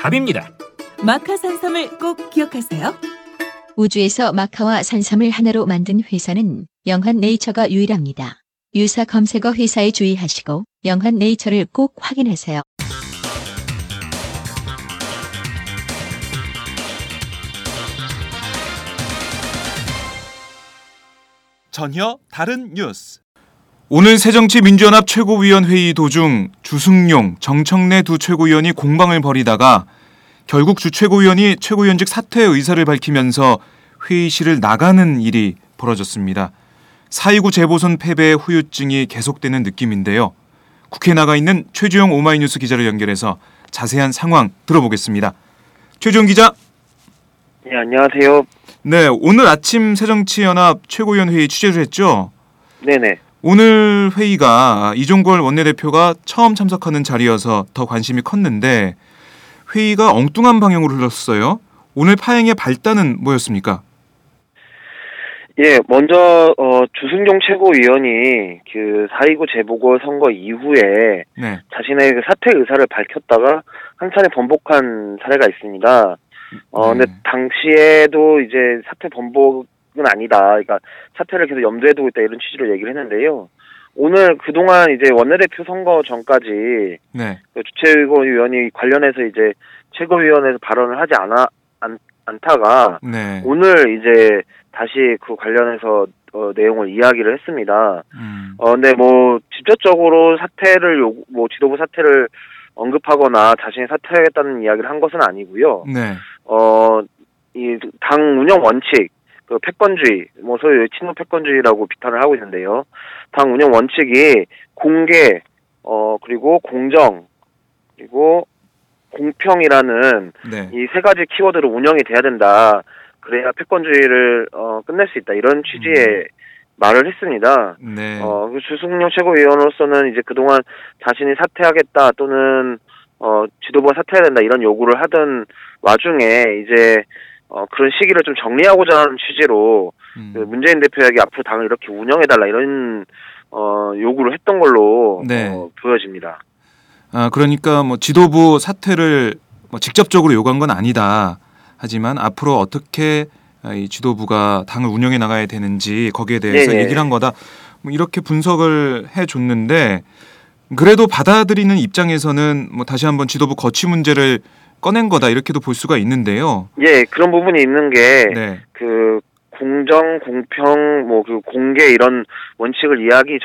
답입니다. 마카 산삼을 꼭 기억하세요. 우주에서 마카와 산삼을 하나로 만든 회사는 영한 네이처가 유일합니다. 유사 검색어 회사에 주의하시고 영한 네이처를 꼭 확인하세요. 전혀 다른 뉴스. 오늘 새정치민주연합 최고위원회의 도중 주승용, 정청래 두 최고위원이 공방을 벌이다가 결국 주 최고위원이 최고위원직 사퇴 의사를 밝히면서 회의실을 나가는 일이 벌어졌습니다. 4.29 재보선 패배의 후유증이 계속되는 느낌인데요. 국회에 나가 있는 최주영 오마이뉴스 기자를 연결해서 자세한 상황 들어보겠습니다. 최주영 기자. 네, 안녕하세요. 네, 오늘 아침 새정치연합 최고위원 회의 취재를 했죠. 네네. 오늘 회의가 이종걸 원내대표가 처음 참석하는 자리여서 더 관심이 컸는데 회의가 엉뚱한 방향으로 흘렀어요. 오늘 파행의 발단은 뭐였습니까? 예, 먼저 어, 주승용 최고위원이 그4.29 재보궐 선거 이후에 네. 자신의 그 사퇴 의사를 밝혔다가 한 차례 번복한 사례가 있습니다. 어, 근데 네. 당시에도 이제 사퇴 번복 은 아니다. 그러니까 사퇴를 계속 염두에 두고 있다 이런 취지로 얘기를 했는데요. 오늘 그동안 이제 원내대표 선거 전까지 네. 그 주최위원이 관련해서 이제 최고위원회에서 발언을 하지 않아 않, 않다가 네. 오늘 이제 다시 그 관련해서 어, 내용을 이야기를 했습니다. 음. 어, 근데 뭐 직접적으로 사퇴를 요, 뭐 지도부 사퇴를 언급하거나 자신이 사퇴하겠다는 이야기를 한 것은 아니고요. 네. 어, 이 당 운영 원칙, 그 패권주의, 뭐 소위 친노 패권주의라고 비판을 하고 있는데요. 당 운영 원칙이 공개, 어 그리고 공정, 그리고 공평이라는 네. 이세 가지 키워드로 운영이 돼야 된다. 그래야 패권주의를 어, 끝낼 수 있다. 이런 취지의 말을 했습니다. 네. 어, 그 주승용 최고위원으로서는 이제 그동안 자신이 사퇴하겠다 또는 어, 지도부가 사퇴해야 된다 이런 요구를 하던 와중에 이제 어, 그런 시기를 좀 정리하고자 하는 취지로 음. 그 문재인 대표에게 앞으로 당을 이렇게 운영해달라 이런 어, 요구를 했던 걸로 네. 어, 보여집니다. 아, 그러니까 뭐 지도부 사퇴를 뭐 직접적으로 요구한 건 아니다. 하지만 앞으로 어떻게 아, 이 지도부가 당을 운영해 나가야 되는지 거기에 대해서 네네. 얘기를 한 거다. 뭐 이렇게 분석을 해 줬는데 그래도 받아들이는 입장에서는 뭐 다시 한번 지도부 거취 문제를 꺼낸 거다 이렇게도 볼 수가 있는데요. 예, 그런 부분이 있는 게 네. 그 공정, 공평, 뭐 그 공개 이런 원칙을 이야기에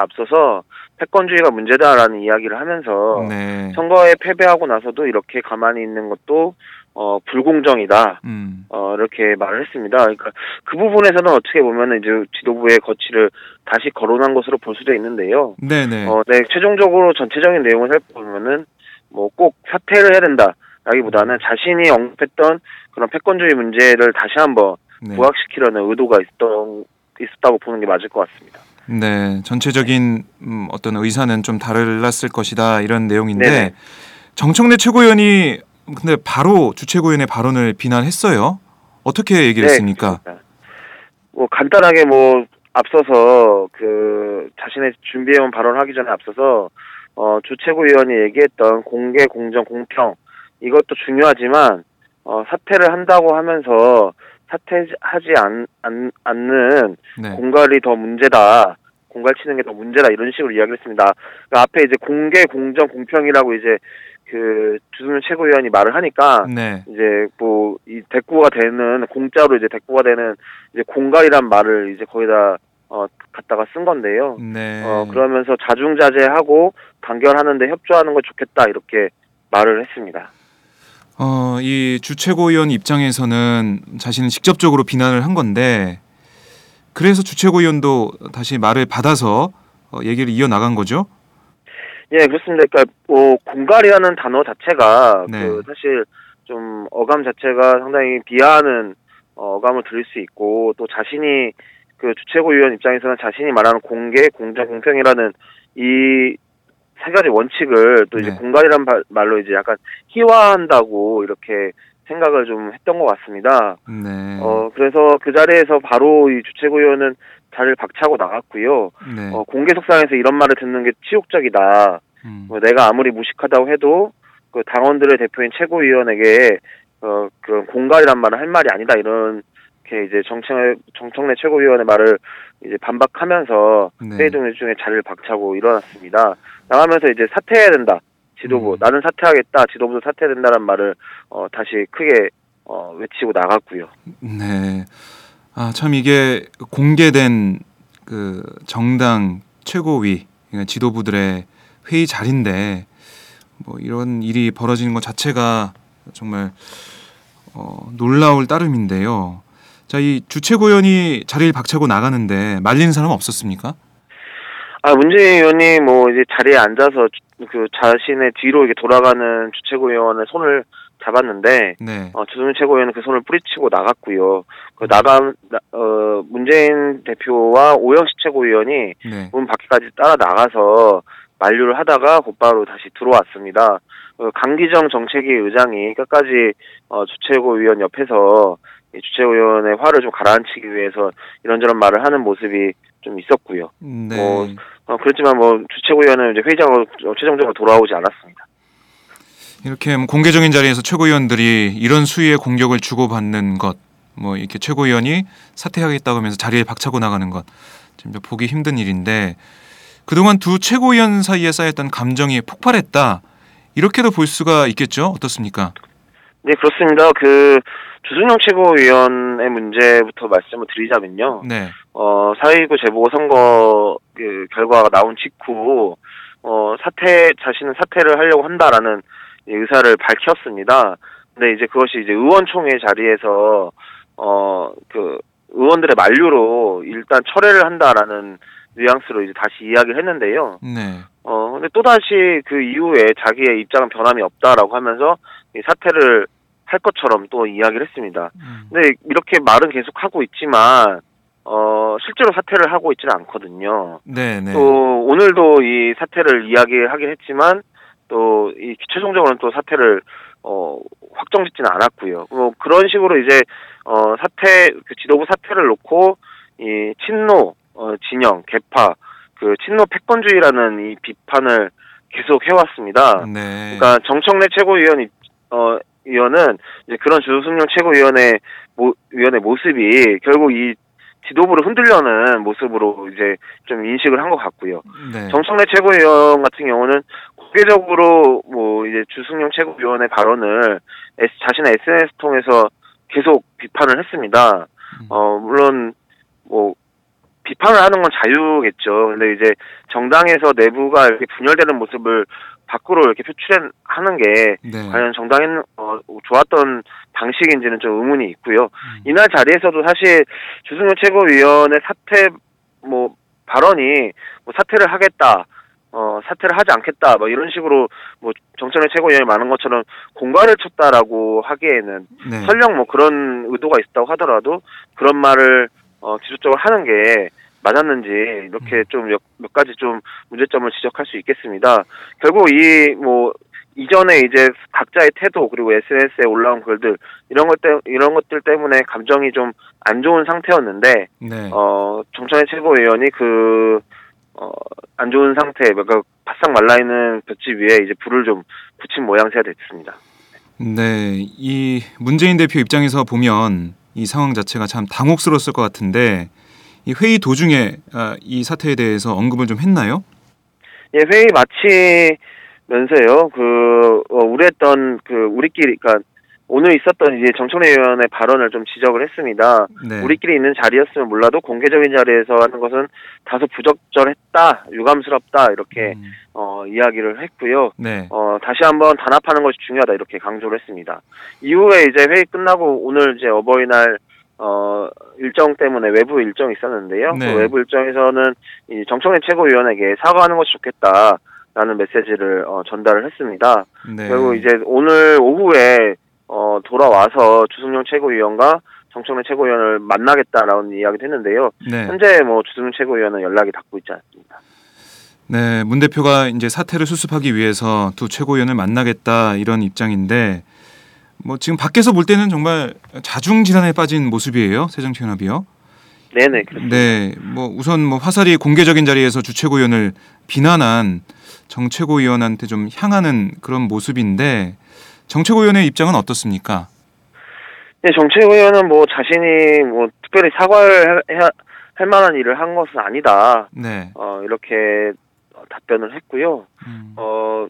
앞서서 패권주의가 문제다라는 이야기를 하면서 네. 선거에 패배하고 나서도 이렇게 가만히 있는 것도 어 불공정이다. 음. 어 이렇게 말을 했습니다. 그러니까 그 부분에서는 어떻게 보면 이제 지도부의 거취를 다시 거론한 것으로 볼 수도 있는데요. 네, 네. 어, 네, 최종적으로 전체적인 내용을 살펴보면은 뭐 꼭 사퇴를 해야 된다 라기보다는 자신이 언급했던 그런 패권주의 문제를 다시 한번 네. 부각시키려는 의도가 있던 있었다고 보는 게 맞을 것 같습니다. 네, 전체적인 음, 어떤 의사는 좀 달랐을 것이다 이런 내용인데 네네. 정청래 최고위원이 근데 바로 주최고위원의 발언을 비난했어요. 어떻게 얘기를 네, 했습니까? 그렇습니다. 뭐 간단하게 뭐 앞서서 그 자신의 준비해온 발언하기 전에 앞서서 어 주최고위원이 얘기했던 공개, 공정, 공평 이것도 중요하지만 어 사퇴를 한다고 하면서 사퇴하지 않, 않, 않는 네. 공갈이 더 문제다. 공갈 치는 게 더 문제다 이런 식으로 이야기를 했습니다. 그 앞에 이제 공개, 공정, 공평이라고 이제 그 주승윤 최고위원이 말을 하니까 네. 이제 뭐 이 대꾸가 되는 공짜로 이제 대꾸가 되는 이제 공갈이란 말을 이제 거기다 어 갖다가 쓴 건데요. 네. 어 그러면서 자중자재하고 단결하는데 협조하는 거 좋겠다 이렇게 말을 했습니다. 어, 이 주최고위원 입장에서는 자신은 직접적으로 비난을 한 건데 그래서 주최고위원도 다시 말을 받아서 어, 얘기를 이어 나간 거죠. 예, 그렇습니다. 그러니까 뭐 공갈이라는 단어 자체가 네. 그 사실 좀 어감 자체가 상당히 비하하는 어, 어감을 들을 수 있고 또 자신이 그 주최고위원 입장에서는 자신이 말하는 공개, 공정, 공평이라는 이 세 가지 원칙을 또 이제 네. 공갈이란 바- 말로 이제 약간 희화한다고 이렇게 생각을 좀 했던 것 같습니다. 네. 어 그래서 그 자리에서 바로 이 주최고위원은 자리를 박차고 나갔고요. 네. 어, 공개 속상에서 이런 말을 듣는 게 치욕적이다. 음. 뭐 내가 아무리 무식하다고 해도 그 당원들의 대표인 최고위원에게 어 그런 공갈이란 말은 할 말이 아니다 이런 게 이제 정청 정청래 최고위원의 말을 이제 반박하면서 네. 회의 동료 중에 자리를 박차고 일어났습니다. 나가면서 이제 사퇴해야 된다. 지도부 음. 나는 사퇴하겠다. 지도부도 사퇴해야 된다는 말을 어 다시 크게 어 외치고 나갔고요. 네. 아, 참 이게 공개된 그 정당 최고위 그러니까 지도부들의 회의 자리인데 뭐 이런 일이 벌어지는 것 자체가 정말 어, 놀라울 따름인데요. 자, 이 주최고위원이 자리를 박차고 나가는데 말리는 사람 없었습니까? 아 문재인 의원이 뭐 이제 자리에 앉아서 주- 그 자신의 뒤로 이렇게 돌아가는 주최고위원의 손을 잡았는데 네. 어, 주승윤 최고위원은 그 손을 뿌리치고 나갔고요. 그 나간 나- 어 문재인 대표와 오영식 최고위원이 네. 문 밖에까지 따라 나가서 만류를 하다가 곧바로 다시 들어왔습니다. 어, 강기정 정책위 의장이 끝까지 어, 주최고위원 옆에서 이 주최고위원의 화를 좀 가라앉히기 위해서 이런저런 말을 하는 모습이 좀 있었고요. 네. 뭐, 어, 그렇지만 뭐 주최고위원은 이제 회의장으로 어, 최종적으로 돌아오지 않았습니다. 이렇게 뭐 공개적인 자리에서 최고위원들이 이런 수위의 공격을 주고받는 것, 뭐 이렇게 최고위원이 사퇴하겠다고 하면서 자리에 박차고 나가는 것, 좀 보기 힘든 일인데 그동안 두 최고위원 사이에 쌓였던 감정이 폭발했다. 이렇게도 볼 수가 있겠죠? 어떻습니까? 네, 그렇습니다. 그 주승용 최고위원의 문제부터 말씀을 드리자면요. 네. 어, 4.19 재보궐 선거 그 결과가 나온 직후 어, 사퇴 자신은 사퇴를 하려고 한다라는 이 의사를 밝혔습니다. 근데 이제 그것이 이제 의원총회 자리에서 어, 그 의원들의 만류로 일단 철회를 한다라는 뉘앙스로 이제 다시 이야기를 했는데요. 네. 어, 근데 또다시 그 이후에 자기의 입장은 변함이 없다라고 하면서 이 사퇴를 할 것처럼 또 이야기를 했습니다. 음. 근데 이렇게 말은 계속 하고 있지만, 어, 실제로 사퇴를 하고 있지는 않거든요. 네, 네. 또, 오늘도 이 사퇴를 이야기하긴 했지만, 또, 이 최종적으로는 또 사퇴를, 어, 확정짓지는 않았고요. 뭐, 그런 식으로 이제, 어, 사퇴, 그 지도부 사퇴를 놓고, 이 친노, 어, 진영, 개파, 그 친노 패권주의라는 이 비판을 계속 해왔습니다. 네. 그러니까 정청래 최고위원 입- 어 위원은 이제 그런 주승용 최고위원의 모, 위원의 모습이 결국 이 지도부를 흔들려는 모습으로 이제 좀 인식을 한 것 같고요. 네. 정청래 최고위원 같은 경우는 공개적으로 뭐 이제 주승용 최고위원의 발언을 S, 자신의 SNS 통해서 계속 비판을 했습니다. 음. 어 물론 뭐 비판을 하는 건 자유겠죠. 근데 이제 정당에서 내부가 이렇게 분열되는 모습을 밖으로 이렇게 표출하는 게 네. 과연 정당에 어, 좋았던 방식인지는 좀 의문이 있고요. 음. 이날 자리에서도 사실 주승용 최고위원의 사퇴 뭐 발언이 뭐 사퇴를 하겠다. 어, 사퇴를 하지 않겠다, 뭐 이런 식으로, 뭐, 정청래 최고위원이 많은 것처럼 공갈을 쳤다라고 하기에는, 네. 설령 뭐 그런 의도가 있다고 하더라도, 그런 말을, 어, 지속적으로 하는 게 맞았는지, 이렇게 좀 몇, 몇 가지 좀 문제점을 지적할 수 있겠습니다. 결국 이, 뭐, 이전에 이제 각자의 태도 그리고 SNS에 올라온 글들 이런 것 때, 이런 것들 때문에 감정이 좀 안 좋은 상태였는데 네. 어 정청래 최고위원이 그 어, 안 좋은 상태, 그러니까 바싹 말라 있는 볏짚 위에 이제 불을 좀 붙인 모양새가 됐습니다. 네, 이 문재인 대표 입장에서 보면 이 상황 자체가 참 당혹스러웠을 것 같은데 이 회의 도중에 아, 이 사태에 대해서 언급을 좀 했나요? 예, 회의 마치면서요, 그, 어, 우려했던 그, 우리끼리, 그니까, 오늘 있었던 이제 정청래 의원의 발언을 좀 지적을 했습니다. 네. 우리끼리 있는 자리였으면 몰라도 공개적인 자리에서 하는 것은 다소 부적절했다, 유감스럽다, 이렇게, 음, 어, 이야기를 했고요. 네. 어, 다시 한번 단합하는 것이 중요하다, 이렇게 강조를 했습니다. 이후에 이제 회의 끝나고 오늘 이제 어버이날, 어, 일정 때문에 외부 일정이 있었는데요. 네. 그 외부 일정에서는 이 정청래 최고위원에게 사과하는 것이 좋겠다 라는 메시지를 어, 전달을 했습니다. 네. 그리고 이제 오늘 오후에 어, 돌아와서 주승용 최고위원과 정청래 최고위원을 만나겠다라는 이야기도 했는데요. 네. 현재 뭐 주승용 최고위원은 연락이 닿고 있지 않습니다. 네, 문 대표가 이제 사태를 수습하기 위해서 두 최고위원을 만나겠다 이런 입장인데 뭐 지금 밖에서 볼 때는 정말 자중 질환에 빠진 모습이에요. 새정치연합이요. 네네 그렇습니다. 네, 뭐 우선 뭐 화살이 공개적인 자리에서 주 최고위원을 비난한 정 최고위원한테 좀 향하는 그런 모습인데 정 최고위원의 입장은 어떻습니까? 네, 정치의원은 뭐 자신이 뭐 특별히 사과를 해야 할 만한 일을 한 것은 아니다. 네. 어, 이렇게 어, 답변을 했고요. 음, 어,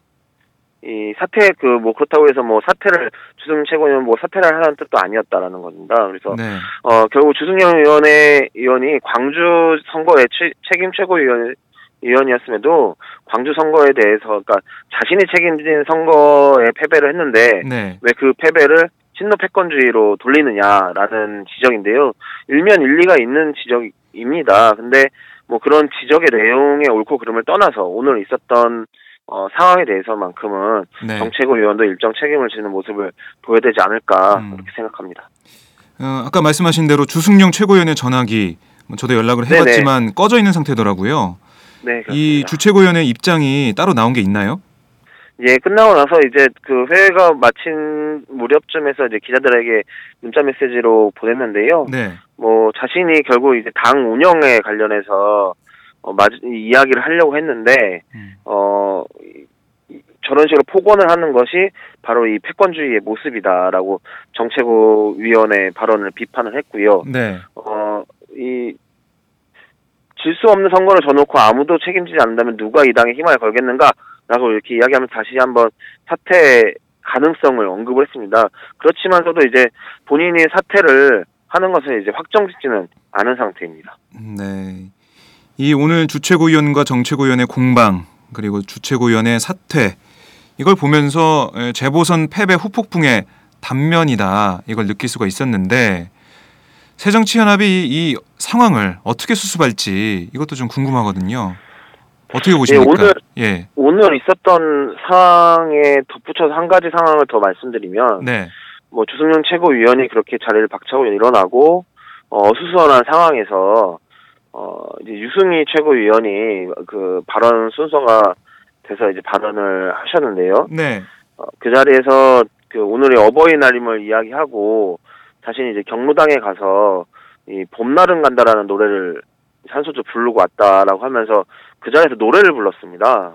이 사태 그뭐 그렇다고 해서 뭐 사태를 주승 최고위원 뭐 사퇴를 하라는 뜻도 아니었다라는 겁니다. 그래서 네. 어 결국 주승영 의원의 의원이 광주 선거의 최, 책임 최고위원 의원이었음에도 광주 선거에 대해서 그러니까 자신이 책임진 선거에 패배를 했는데 네. 왜그 패배를 친노 패권주의로 돌리느냐라는 지적인데요. 일면 일리가 있는 지적입니다. 근데 뭐 그런 지적의 내용의 옳고 그름을 떠나서 오늘 있었던 어, 상황에 대해서만큼은 네. 정책위원도 일정 책임을 지는 모습을 보여야 되지 않을까 음. 그렇게 생각합니다. 어, 아까 말씀하신 대로 주승용 최고위원의 전화기 뭐 저도 연락을 네네. 해봤지만 꺼져 있는 상태더라고요. 네, 그렇습니다. 이 주최고위원의 입장이 따로 나온 게 있나요? 예, 끝나고 나서 이제 그 회의가 마친 무렵쯤에서 이제 기자들에게 문자 메시지로 보냈는데요. 네. 뭐 자신이 결국 이제 당 운영에 관련해서 어, 마, 이야기를 하려고 했는데 음. 어 저런 식으로 폭언을 하는 것이 바로 이 패권주의의 모습이다라고 정책위 위원회 발언을 비판을 했고요. 네. 어이 질 수 없는 선거를 져놓고 아무도 책임지지 않는다면 누가 이 당에 힘을 걸겠는가라고 이렇게 이야기하면서 다시 한번 사퇴 가능성을 언급을 했습니다. 그렇지만서도 이제 본인이 사퇴를 하는 것을 이제 확정짓지는 않은 상태입니다. 네. 이 오늘 주최고위원과 정최고위원의 공방 그리고 주최고위원의 사퇴 이걸 보면서 에, 재보선 패배 후폭풍의 단면이다 이걸 느낄 수가 있었는데 새정치연합이 이, 이 상황을 어떻게 수습할지 이것도 좀 궁금하거든요. 어떻게 보십니까? 오늘- 예. 오늘 있었던 상황에 덧붙여서 한 가지 상황을 더 말씀드리면 네. 뭐 주승용 최고위원이 그렇게 자리를 박차고 일어나고 어, 수수원한 상황에서 어, 이제 유승희 최고위원이 그 발언 순서가 돼서 이제 발언을 하셨는데요. 네. 어, 그 자리에서 그 오늘의 어버이날임을 이야기하고 자신이 이제 경로당에 가서 이 봄날은 간다라는 노래를 한 소절 부르고 왔다라고 하면서 그 자리에서 노래를 불렀습니다.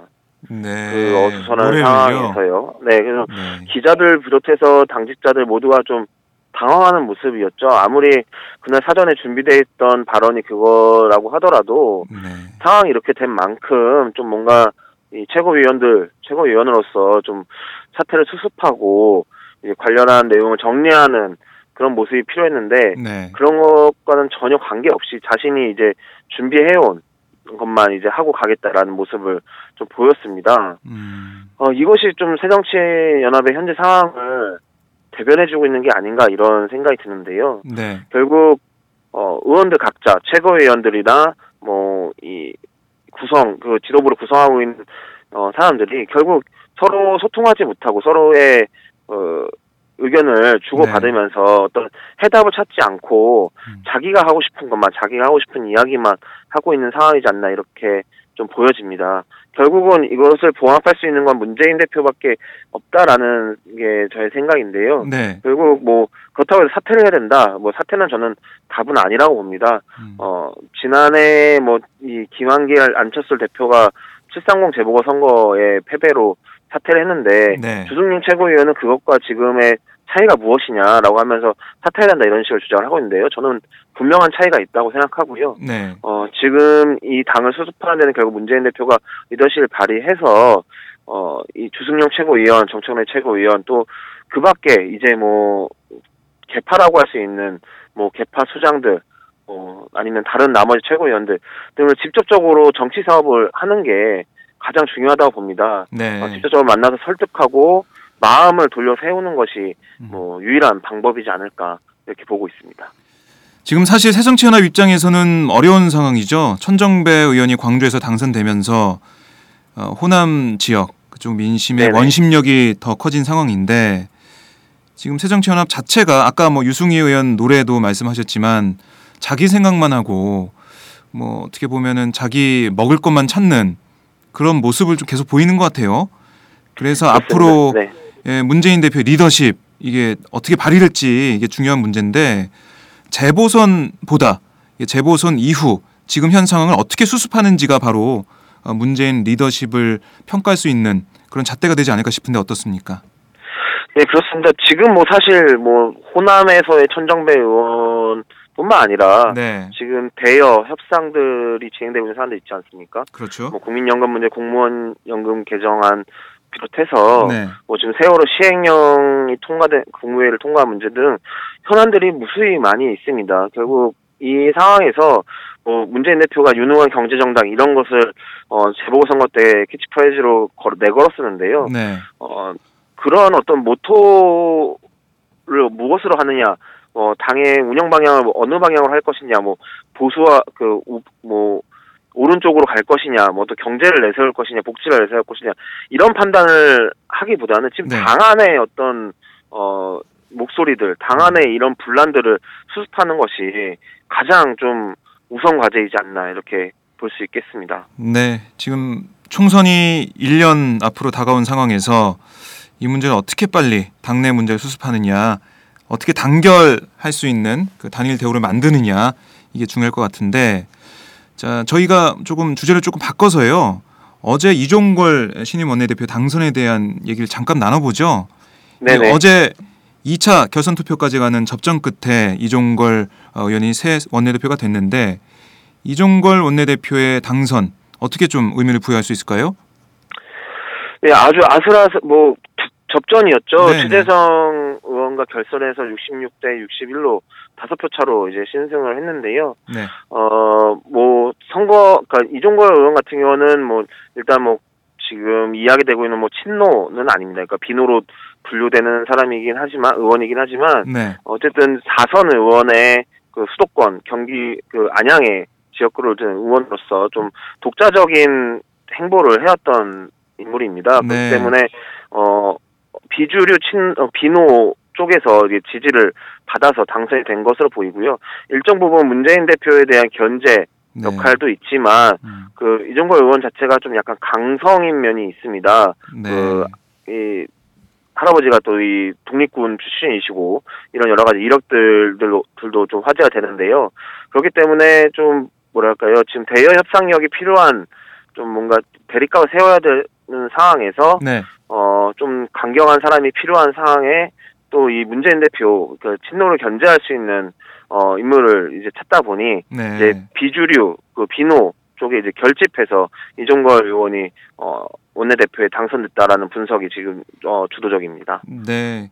네. 그 어수선한 노래를요? 상황에서요. 네, 그래서 네. 기자들 비롯해서 당직자들 모두가 좀 당황하는 모습이었죠. 아무리 그날 사전에 준비돼 있던 발언이 그거라고 하더라도 네. 상황이 이렇게 된 만큼 좀 뭔가 이 최고위원들 최고위원으로서 좀 사태를 수습하고 관련한 내용을 정리하는 그런 모습이 필요했는데 네. 그런 것과는 전혀 관계없이 자신이 이제 준비해온 것만 이제 하고 가겠다라는 모습을 좀 보였습니다. 음. 어, 이것이 좀 새정치연합의 현재 상황을 대변해주고 있는 게 아닌가 이런 생각이 드는데요. 네. 결국 어, 의원들 각자 최고위원들이나 뭐 이 구성 그 지도부를 구성하고 있는 어, 사람들이 결국 서로 소통하지 못하고 서로의 어, 의견을 주고받으면서 어떤 해답을 찾지 않고 음. 자기가 하고 싶은 것만 자기가 하고 싶은 이야기만 하고 있는 상황이지 않나 이렇게 좀 보여집니다. 결국은 이것을 봉합할 수 있는 건 문재인 대표밖에 없다라는 게 저의 생각인데요. 네. 결국 뭐 그렇다고 해서 사퇴를 해야 된다. 뭐 사퇴는 저는 답은 아니라고 봅니다. 음. 어 지난해 뭐 이 김한길 안철수 대표가 730 재보궐 선거의 패배로 사퇴를 했는데 네. 주승용 최고위원은 그것과 지금의 차이가 무엇이냐라고 하면서 사퇴해야 된다 이런 식으로 주장을 하고 있는데요. 저는 분명한 차이가 있다고 생각하고요. 네. 어, 지금 이 당을 수습하는 데는 결국 문재인 대표가 리더십을 발휘해서, 어, 이 주승용 최고위원, 정청래 최고위원, 또, 그 밖에 이제 뭐, 개파라고 할 수 있는, 뭐, 개파 수장들, 어, 아니면 다른 나머지 최고위원들 등을 직접적으로 정치 사업을 하는 게 가장 중요하다고 봅니다. 네. 어, 직접적으로 만나서 설득하고, 마음을 돌려 세우는 것이, 음. 뭐, 유일한 방법이지 않을까, 이렇게 보고 있습니다. 지금 사실 새정치연합 입장에서는 어려운 상황이죠. 천정배 의원이 광주에서 당선되면서 어, 호남 지역 그쪽 민심의 네네. 원심력이 더 커진 상황인데 지금 새정치연합 자체가 아까 뭐 유승희 의원 노래도 말씀하셨지만 자기 생각만 하고 뭐 어떻게 보면은 자기 먹을 것만 찾는 그런 모습을 좀 계속 보이는 것 같아요. 그래서 앞으로 네. 예, 문재인 대표 리더십 이게 어떻게 발휘될지 이게 중요한 문제인데 재보선보다 재보선 이후 지금 현 상황을 어떻게 수습하는지가 바로 어, 문재인 리더십을 평가할 수 있는 그런 잣대가 되지 않을까 싶은데 어떻습니까? 네, 그렇습니다. 지금 뭐 사실 뭐 호남에서의 천정배 의원 뿐만 아니라 네, 지금 대여 협상들이 진행되고 있는 사안들 있지 않습니까? 그렇죠. 뭐 국민연금 문제, 공무원 연금 개정안 비롯해서 네, 뭐 지금 세월호 시행령이 통과된 국무회의를 통과한 문제 등 현안들이 무수히 많이 있습니다. 결국 이 상황에서 뭐 문재인 대표가 유능한 경제정당 이런 것을 어 재보궐선거 때 캐치프레이즈로 걸- 내걸었었는데요. 네, 어, 그런 어떤 모토를 무엇으로 하느냐, 어, 당의 운영 방향을 뭐 어느 방향으로 할 것이냐, 뭐, 보수와, 그, 우- 뭐, 오른쪽으로 갈 것이냐, 뭐 또 경제를 내세울 것이냐, 복지를 내세울 것이냐, 이런 판단을 하기보다는 지금 네. 당 안의 어떤, 어, 목소리들, 당 안의 이런 분란들을 수습하는 것이 가장 좀 우선 과제이지 않나, 이렇게 볼 수 있겠습니다. 네. 지금 총선이 1년 앞으로 다가온 상황에서 이 문제를 어떻게 빨리 당내 문제를 수습하느냐, 어떻게 단결할 수 있는 그 단일 대우를 만드느냐 이게 중요할 것 같은데 자 저희가 조금 주제를 조금 바꿔서요. 어제 이종걸 신임 원내대표 당선에 대한 얘기를 잠깐 나눠보죠. 네네. 이 어제 2차 결선 투표까지 가는 접전 끝에 이종걸 어, 의원이 새 원내대표가 됐는데 이종걸 원내대표의 당선 어떻게 좀 의미를 부여할 수 있을까요? 네, 아주 아슬아슬 뭐 주- 접전이었죠. 네네. 추재성 의원과 결선에서 66대 61로 다섯 표 차로 이제 신승을 했는데요. 네. 어, 뭐 선거 그러니까 이종걸 의원 같은 경우는 뭐 일단 뭐 지금 이야기되고 있는 뭐 친노는 아닙니다. 그러니까 비노로 분류되는 사람이긴 하지만 의원이긴 하지만 네. 어쨌든 사선 의원의 그 수도권 경기 그 안양의 지역구를 둔 의원으로서 좀 독자적인 행보를 해왔던 인물입니다. 네. 그렇기 때문에 어 비주류 친 어, 비노 쪽에서 지지를 받아서 당선이 된 것으로 보이고요. 일정 부분 문재인 대표에 대한 견제 네. 역할도 있지만 음, 그 이종걸 의원 자체가 좀 약간 강성인 면이 있습니다. 네. 그, 이 할아버지가 또 이 독립군 출신이시고 이런 여러 가지 이력들도 들도 좀 화제가 되는데요. 그렇기 때문에 좀 뭐랄까요 지금 대여 협상력이 필요한 좀 뭔가 대립각을 세워야 되는 상황에서 네. 어 좀 강경한 사람이 필요한 상황에 또 이 문재인 대표 그 친노를 견제할 수 있는 어 인물을 이제 찾다 보니 네. 이제 비주류 그 비노 쪽에 이제 결집해서 이종걸 의원이 어 원내대표에 당선됐다라는 분석이 지금 어 주도적입니다. 네.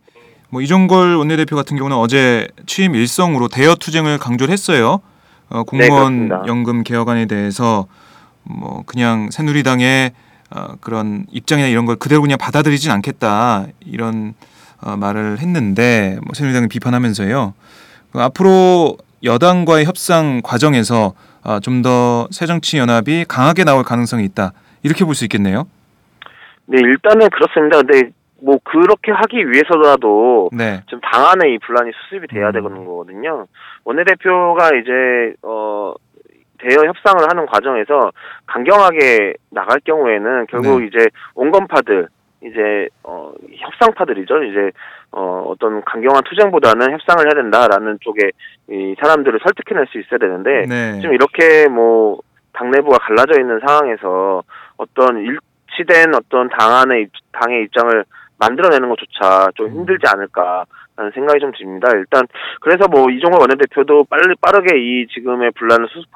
뭐 이종걸 원내대표 같은 경우는 어제 취임 일성으로 대여 투쟁을 강조를 했어요. 어, 공무원 그렇습니다. 연금 개혁안에 대해서 뭐 그냥 새누리당의 어, 그런 입장이나 이런 걸 그대로 그냥 받아들이진 않겠다 이런 어, 말을 했는데 뭐 새누리당을 비판하면서요. 그 앞으로 여당과의 협상 과정에서 어, 좀더 새정치연합이 강하게 나올 가능성이 있다 이렇게 볼 수 있겠네요. 네 일단은 그렇습니다. 근데 뭐 그렇게 하기 위해서라도 네. 지금 당 안에 이 분란이 수습이 돼야 음. 되는 거거든요. 원내대표가 이제 어 대여 협상을 하는 과정에서 강경하게 나갈 경우에는 결국 네. 이제 온건파들 이제 어 협상파들이죠. 이제 어 어떤 강경한 투쟁보다는 협상을 해야 된다라는 쪽에 이 사람들을 설득해낼 수 있어야 되는데 네. 지금 이렇게 뭐 당내부가 갈라져 있는 상황에서 어떤 일치된 어떤 당 안의 입- 당의 입장을 만들어내는 것조차 좀 음. 힘들지 않을까라는 생각이 좀 듭니다. 일단 그래서 뭐 이종호 원내대표도 빨리 빠르게 이 지금의 분란을 수습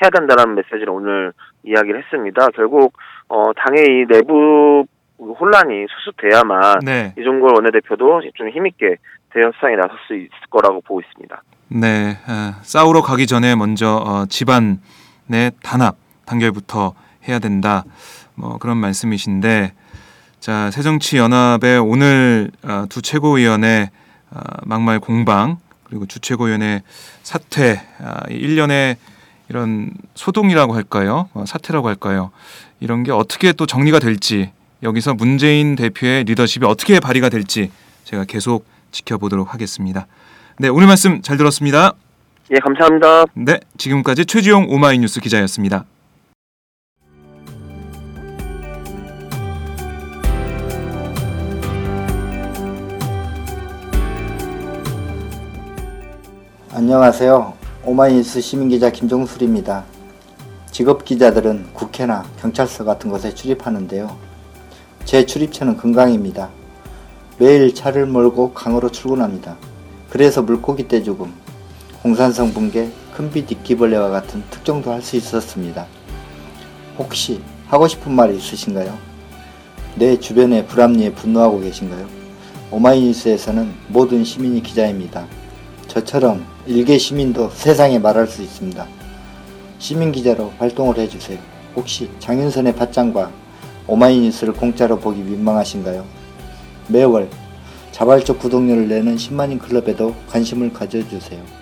해야 된다라는 메시지를 오늘 이야기를 했습니다. 결국 어 당의 이 내부 혼란이 수습돼야만 네. 이종걸 원내대표도 좀 힘있게 대협상에 나설 수 있을 거라고 보고 있습니다. 네, 어, 싸우러 가기 전에 먼저 어, 집안의 단합 단결부터 해야 된다. 뭐 그런 말씀이신데, 자 새정치연합의 오늘 어, 두 최고위원의 어, 막말 공방 그리고 주 최고위원의 사퇴, 아, 이 일련의 이런 소동이라고 할까요? 어, 사태라고 할까요? 이런 게 어떻게 또 정리가 될지 여기서 문재인 대표의 리더십이 어떻게 발휘가 될지 제가 계속 지켜보도록 하겠습니다. 네, 오늘 말씀 잘 들었습니다. 예, 감사합니다. 네, 지금까지 최지용 오마이뉴스 기자였습니다. 안녕하세요. 오마이뉴스 시민기자 김종술입니다. 직업 기자들은 국회나 경찰서 같은 곳에 출입하는데요. 제 출입처는 금강입니다. 매일 차를 몰고 강으로 출근합니다. 그래서 물고기 떼 죽음, 홍산성 붕괴, 큰빛 이끼벌레와 같은 특종도 할 수 있었습니다. 혹시 하고 싶은 말이 있으신가요? 내 주변의 불합리에 분노하고 계신가요? 오마이뉴스에서는 모든 시민이 기자입니다. 저처럼 일개 시민도 세상에 말할 수 있습니다. 시민 기자로 활동을 해주세요. 혹시 장윤선의 팟짱과 오마이뉴스를 공짜로 보기 민망하신가요? 매월 자발적 구독료를 내는 10만인 클럽에도 관심을 가져주세요.